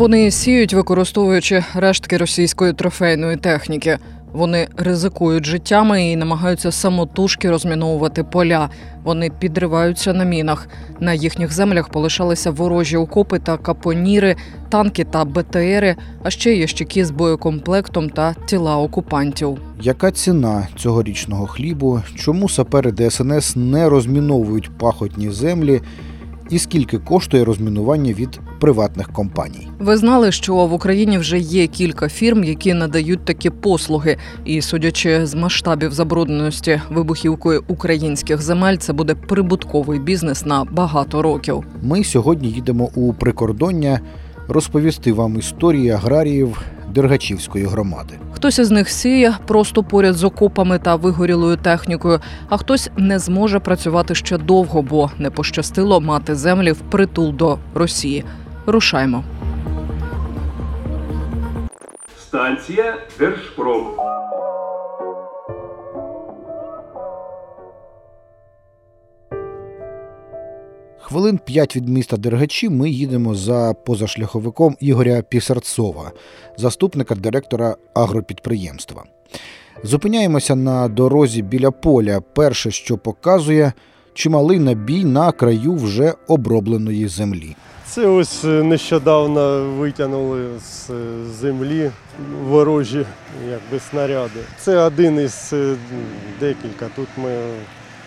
Вони сіють, використовуючи рештки російської трофейної техніки. Вони ризикують життями і намагаються самотужки розміновувати поля. Вони підриваються на мінах. На їхніх землях полишалися ворожі окопи та капоніри, танки та БТРи, а ще ящики з боєкомплектом та тіла окупантів. Яка ціна цьогорічного хлібу? Чому сапери ДСНС не розміновують пахотні землі? І скільки коштує розмінування від приватних компаній? Ви знали, що в Україні вже є кілька фірм, які надають такі послуги. І судячи з масштабів забрудненості вибухівкою українських земель, це буде прибутковий бізнес на багато років. Ми сьогодні їдемо у прикордоння розповісти вам історії аграріїв Дергачівської громади. Хтось із них сіє просто поряд з окопами та вигорілою технікою, а хтось не зможе працювати ще довго, бо не пощастило мати землі в притул до Росії. Рушаймо. Станція Держпром. Хвилин п'ять від міста Дергачі ми їдемо за позашляховиком Ігоря Пісарцова, заступника директора агропідприємства. Зупиняємося на дорозі біля поля. Перше, що показує чималий набій на краю вже обробленої землі. Це ось е, нещодавно витягнули з е, землі ворожі якби, снаряди. Це один із е, декілька. Тут ми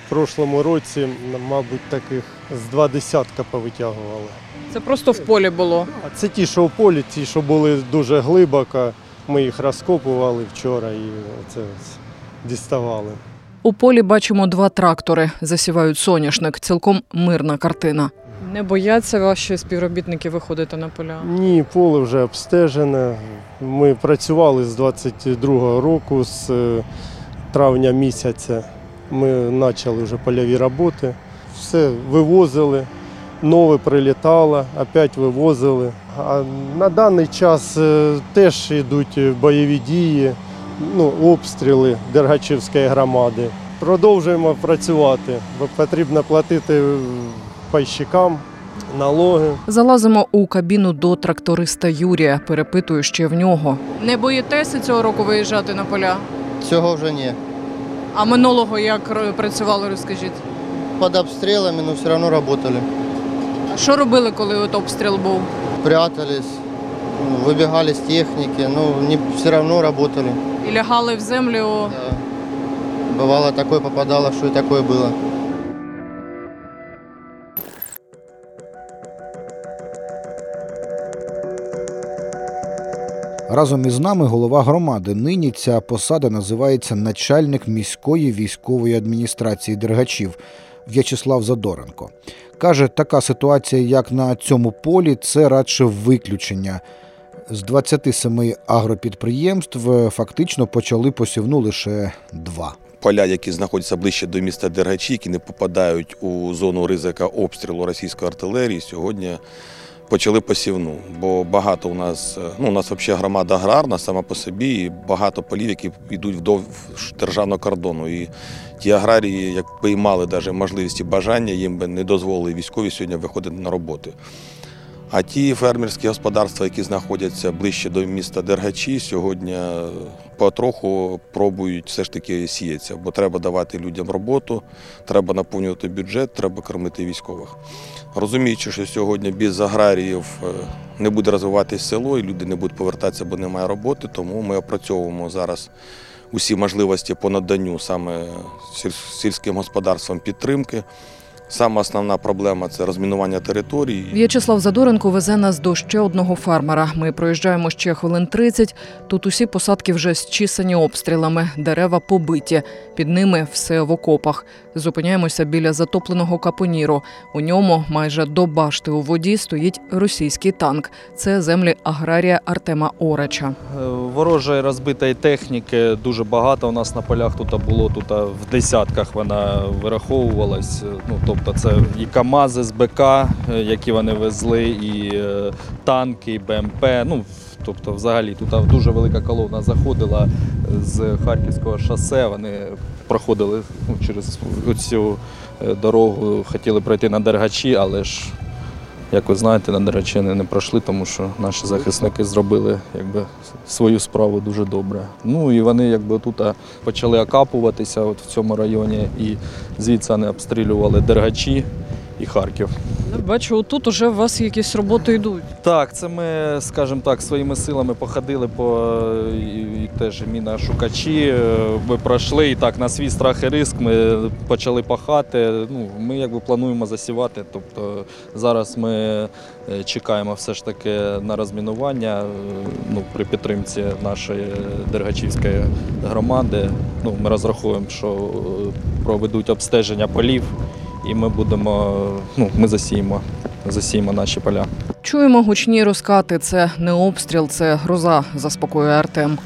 в прошлому році, мабуть, таких з два десятка повитягували. Це просто в полі було. А це ті, що в полі, ті, що були дуже глибоко. Ми їх розкопували вчора і це діставали. У полі бачимо два трактори, засівають соняшник. Цілком мирна картина. Не бояться ваші співробітники виходити на поля. Ні, поле вже обстежене. Ми працювали з 22-го року, з е, травня місяця. Ми почали вже польові роботи. Все вивозили, нове прилітало, опять вивозили. А на даний час е, теж йдуть бойові дії, ну, обстріли Дергачівської громади. Продовжуємо працювати, бо потрібно платити е, пайщикам налоги. Залазимо у кабіну до тракториста Юрія. Перепитую ще в нього. Не боїтеся цього року виїжджати на поля? Цього вже ні. А минулого як працювали, розкажіть. Під обстрілами, але все одно працювали. А що робили, коли от обстріл був? Прятались, ну, вибігали з техніки, ну все одно працювали. І лягали в землю. Да. Бувало таке попадало, що і таке було. Разом із нами голова громади. Нині ця посада називається начальник міської військової адміністрації Дергачів В'ячеслав Задоренко. Каже, така ситуація, як на цьому полі, це радше виключення. З 27 агропідприємств е, фактично почали посівну лише два. поля, які знаходяться ближче до міста Дергачі, які не попадають у зону ризика обстрілу російської артилерії, сьогодні почали посівну. Бо багато у нас, е, ну у нас взагалі громада аграрна сама по собі, і багато полів, які йдуть вдовж державного кордону. І ті аграрії, якби і мали навіть можливість і бажання, їм би не дозволили військові сьогодні виходити на роботи. А ті фермерські господарства, які знаходяться ближче до міста Дергачі, сьогодні потроху пробують все ж таки сіятися, бо треба давати людям роботу, треба наповнювати бюджет, треба кормити військових. Розуміючи, що сьогодні без аграріїв е, не буде розвиватись село і люди не будуть повертатися, бо немає роботи, тому ми опрацьовуємо зараз усі можливості по наданню саме сільським господарствам підтримки. Саме основна проблема це розмінування територій. В'ячеслав Задоренко везе нас до ще одного фермера. Ми проїжджаємо ще хвилин 30. Тут усі посадки вже зчисані обстрілами, дерева побиті. Під ними все в окопах. Зупиняємося біля затопленого капоніру. У ньому майже до башти у воді стоїть російський танк. Це землі аграрія Артема Орача. Е, Ворожої розбитої техніки дуже багато у нас на полях тут було, тут в десятках вона вираховувалась. Ну, тобто це і КАМАЗи з БК, е, які вони везли, і е, танки, і БМП. Ну, тобто, взагалі тут дуже велика колона заходила з Харківського шосе. Вони проходили ну, через цю дорогу, хотіли пройти на Дергачі, але ж як ви знаєте, на Деречини не пройшли, тому що наші захисники зробили якби, свою справу дуже добре. Ну і вони якби тут почали окапуватися от в цьому районі, і звідси вони обстрілювали Дергачі і Харків. Бачу, тут уже у вас якісь роботи йдуть. Так, це ми, скажімо так, своїми силами походили по і, і теж міношукачі. е, Ми пройшли і так на свій страх і риск ми почали пахати. Ну, ми якби плануємо засівати. Тобто зараз ми е, чекаємо все ж таки на розмінування е, ну, при підтримці нашої Дергачівської громади. Ну, ми розраховуємо, що проведуть обстеження полів. І ми будемо, ну, ми засіємо, засіємо наші поля. Чуємо гучні розкати. Це не обстріл, це гроза, заспокоює Артем.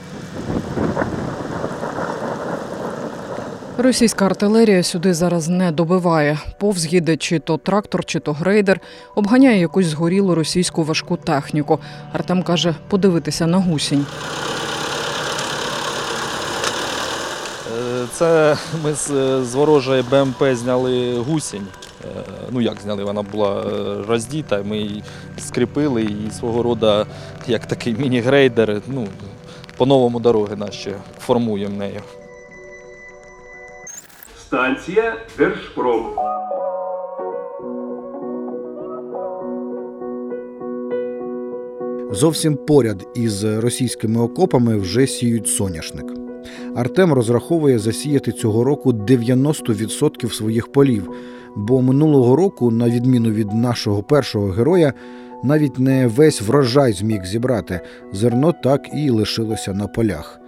Російська артилерія сюди зараз не добиває. Повз їде чи то трактор, чи то грейдер, обганяє якусь згорілу російську важку техніку. Артем каже, подивитися на гусінь. Це ми з, з ворожої БМП зняли гусінь. Е, Ну як зняли, вона була е, роздіта, ми її скріпили і свого роду як такий міні-грейдер. Ну, по-новому дороги наші формуємо нею. Станція Держпром. Зовсім поряд із російськими окопами вже сіють соняшник. Артем розраховує засіяти цього року 90% своїх полів, бо минулого року, на відміну від нашого першого героя, навіть не весь врожай зміг зібрати. Зерно так і лишилося на полях.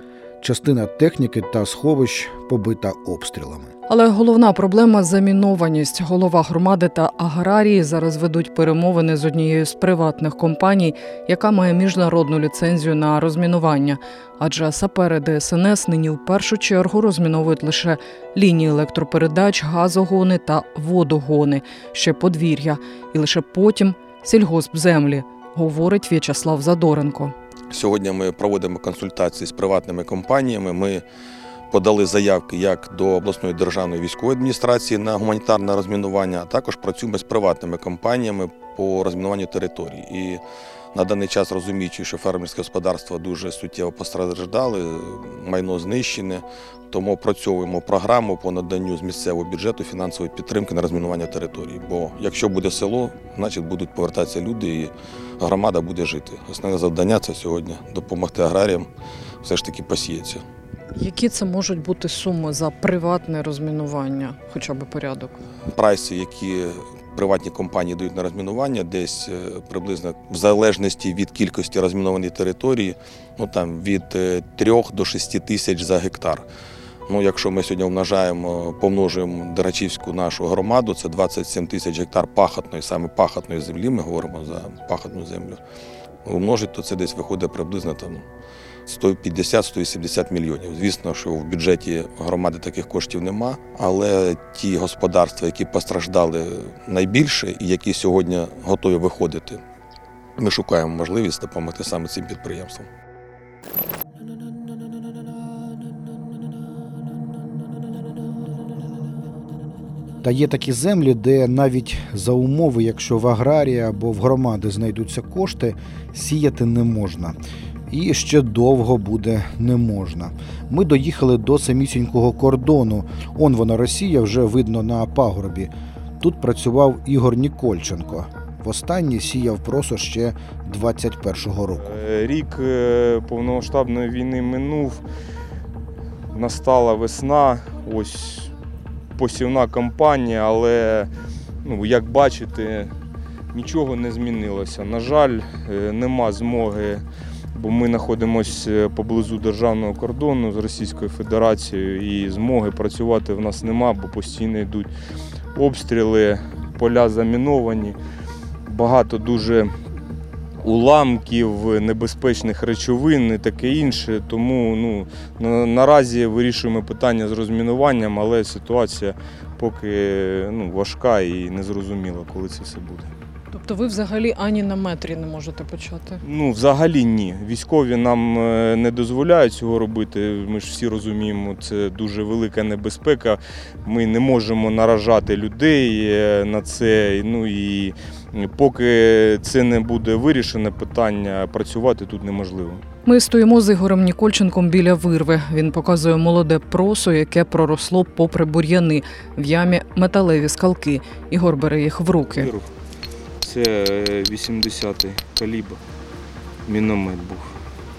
Частина техніки та сховищ побита обстрілами. Але головна проблема замінованість. Голова громади та аграрії зараз ведуть перемовини з однією з приватних компаній, яка має міжнародну ліцензію на розмінування. Адже сапери ДСНС нині в першу чергу розміновують лише лінії електропередач, газогони та водогони, ще подвір'я, і лише потім сільгоспземлі, говорить В'ячеслав Задоренко. Сьогодні ми проводимо консультації з приватними компаніями. Ми подали заявки як до обласної державної військової адміністрації на гуманітарне розмінування, а також працюємо з приватними компаніями по розмінуванню територій. І на даний час розуміючи, що фермерське господарство дуже суттєво постраждали, майно знищене, тому опрацьовуємо програму по наданню з місцевого бюджету фінансової підтримки на розмінування територій. Бо якщо буде село, значить будуть повертатися люди і громада буде жити. Основне завдання це сьогодні допомогти аграріям все ж таки посіятися. Які це можуть бути суми за приватне розмінування, хоча б порядок? Прайси, які приватні компанії дають на розмінування, десь е, приблизно в залежності від кількості розмінованої території, ну там від 3 до 6 тисяч за гектар. Ну, якщо ми сьогодні вмножаємо, помножуємо Дерачівську нашу громаду, це 27 тисяч гектар пахотної, саме пахотної землі, ми говоримо за пахотну землю. Умножить, то це десь виходить приблизно там 150-180 мільйонів. Звісно, що в бюджеті громади таких коштів нема, але ті господарства, які постраждали найбільше і які сьогодні готові виходити, ми шукаємо можливість допомогти саме цим підприємствам. Та є такі землі, де навіть за умови, якщо в аграрія або в громади знайдуться кошти, сіяти не можна. І ще довго буде не можна. Ми доїхали до самісінького кордону. Он вона Росія вже видно на пагорбі. Тут працював Ігор Нікольченко. Востаннє сіяв просо ще 21-го року. Е, Рік е, повномасштабної війни минув, настала весна, ось посівна кампанія, але ну, як бачите, нічого не змінилося. На жаль, е, нема змоги, бо ми знаходимося поблизу державного кордону з Російською Федерацією і змоги працювати в нас нема, бо постійно йдуть обстріли, поля заміновані, багато дуже уламків, небезпечних речовин і таке інше. Тому ну, на, наразі вирішуємо питання з розмінуванням, але ситуація поки ну, важка і незрозуміла, коли це все буде. Тобто ви взагалі ані на метрі не можете почати. Ну, взагалі ні. Військові нам е, не дозволяють цього робити. Ми ж всі розуміємо, це дуже велика небезпека. Ми не можемо наражати людей е, на це. Ну і поки це не буде вирішене питання, працювати тут неможливо. Ми стоїмо з Ігорем Нікольченком біля вирви. Він показує молоде просо, яке проросло попри бур'яни в ямі металеві скалки. Ігор бере їх в руки. Це 80-й калібр. Міномет був.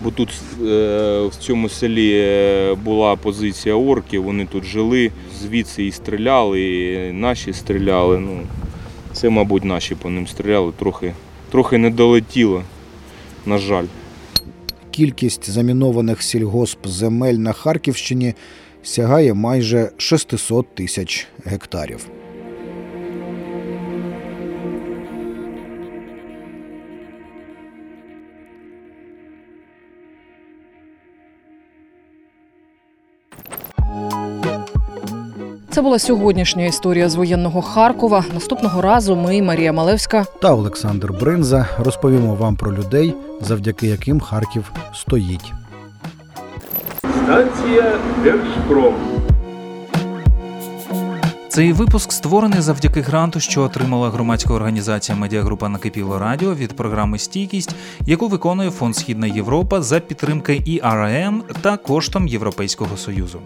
Бо тут е, в цьому селі е, була позиція орків, вони тут жили, звідси і стріляли, і наші стріляли. Ну, це, мабуть, наші по ним стріляли, трохи, трохи не долетіло, на жаль. Кількість замінованих сільгоспземель на Харківщині сягає майже 600 тисяч гектарів. Це була сьогоднішня історія з воєнного Харкова. Наступного разу ми, Марія Малевська, Та Олександр Бринза розповімо вам про людей, завдяки яким Харків стоїть. Станція Держпром. Цей випуск створений завдяки гранту, що отримала громадська організація Медіагрупа Накипіло Радіо від програми Стійкість, яку виконує Фонд Східна Європа за підтримки ІРМ та коштом Європейського Союзу.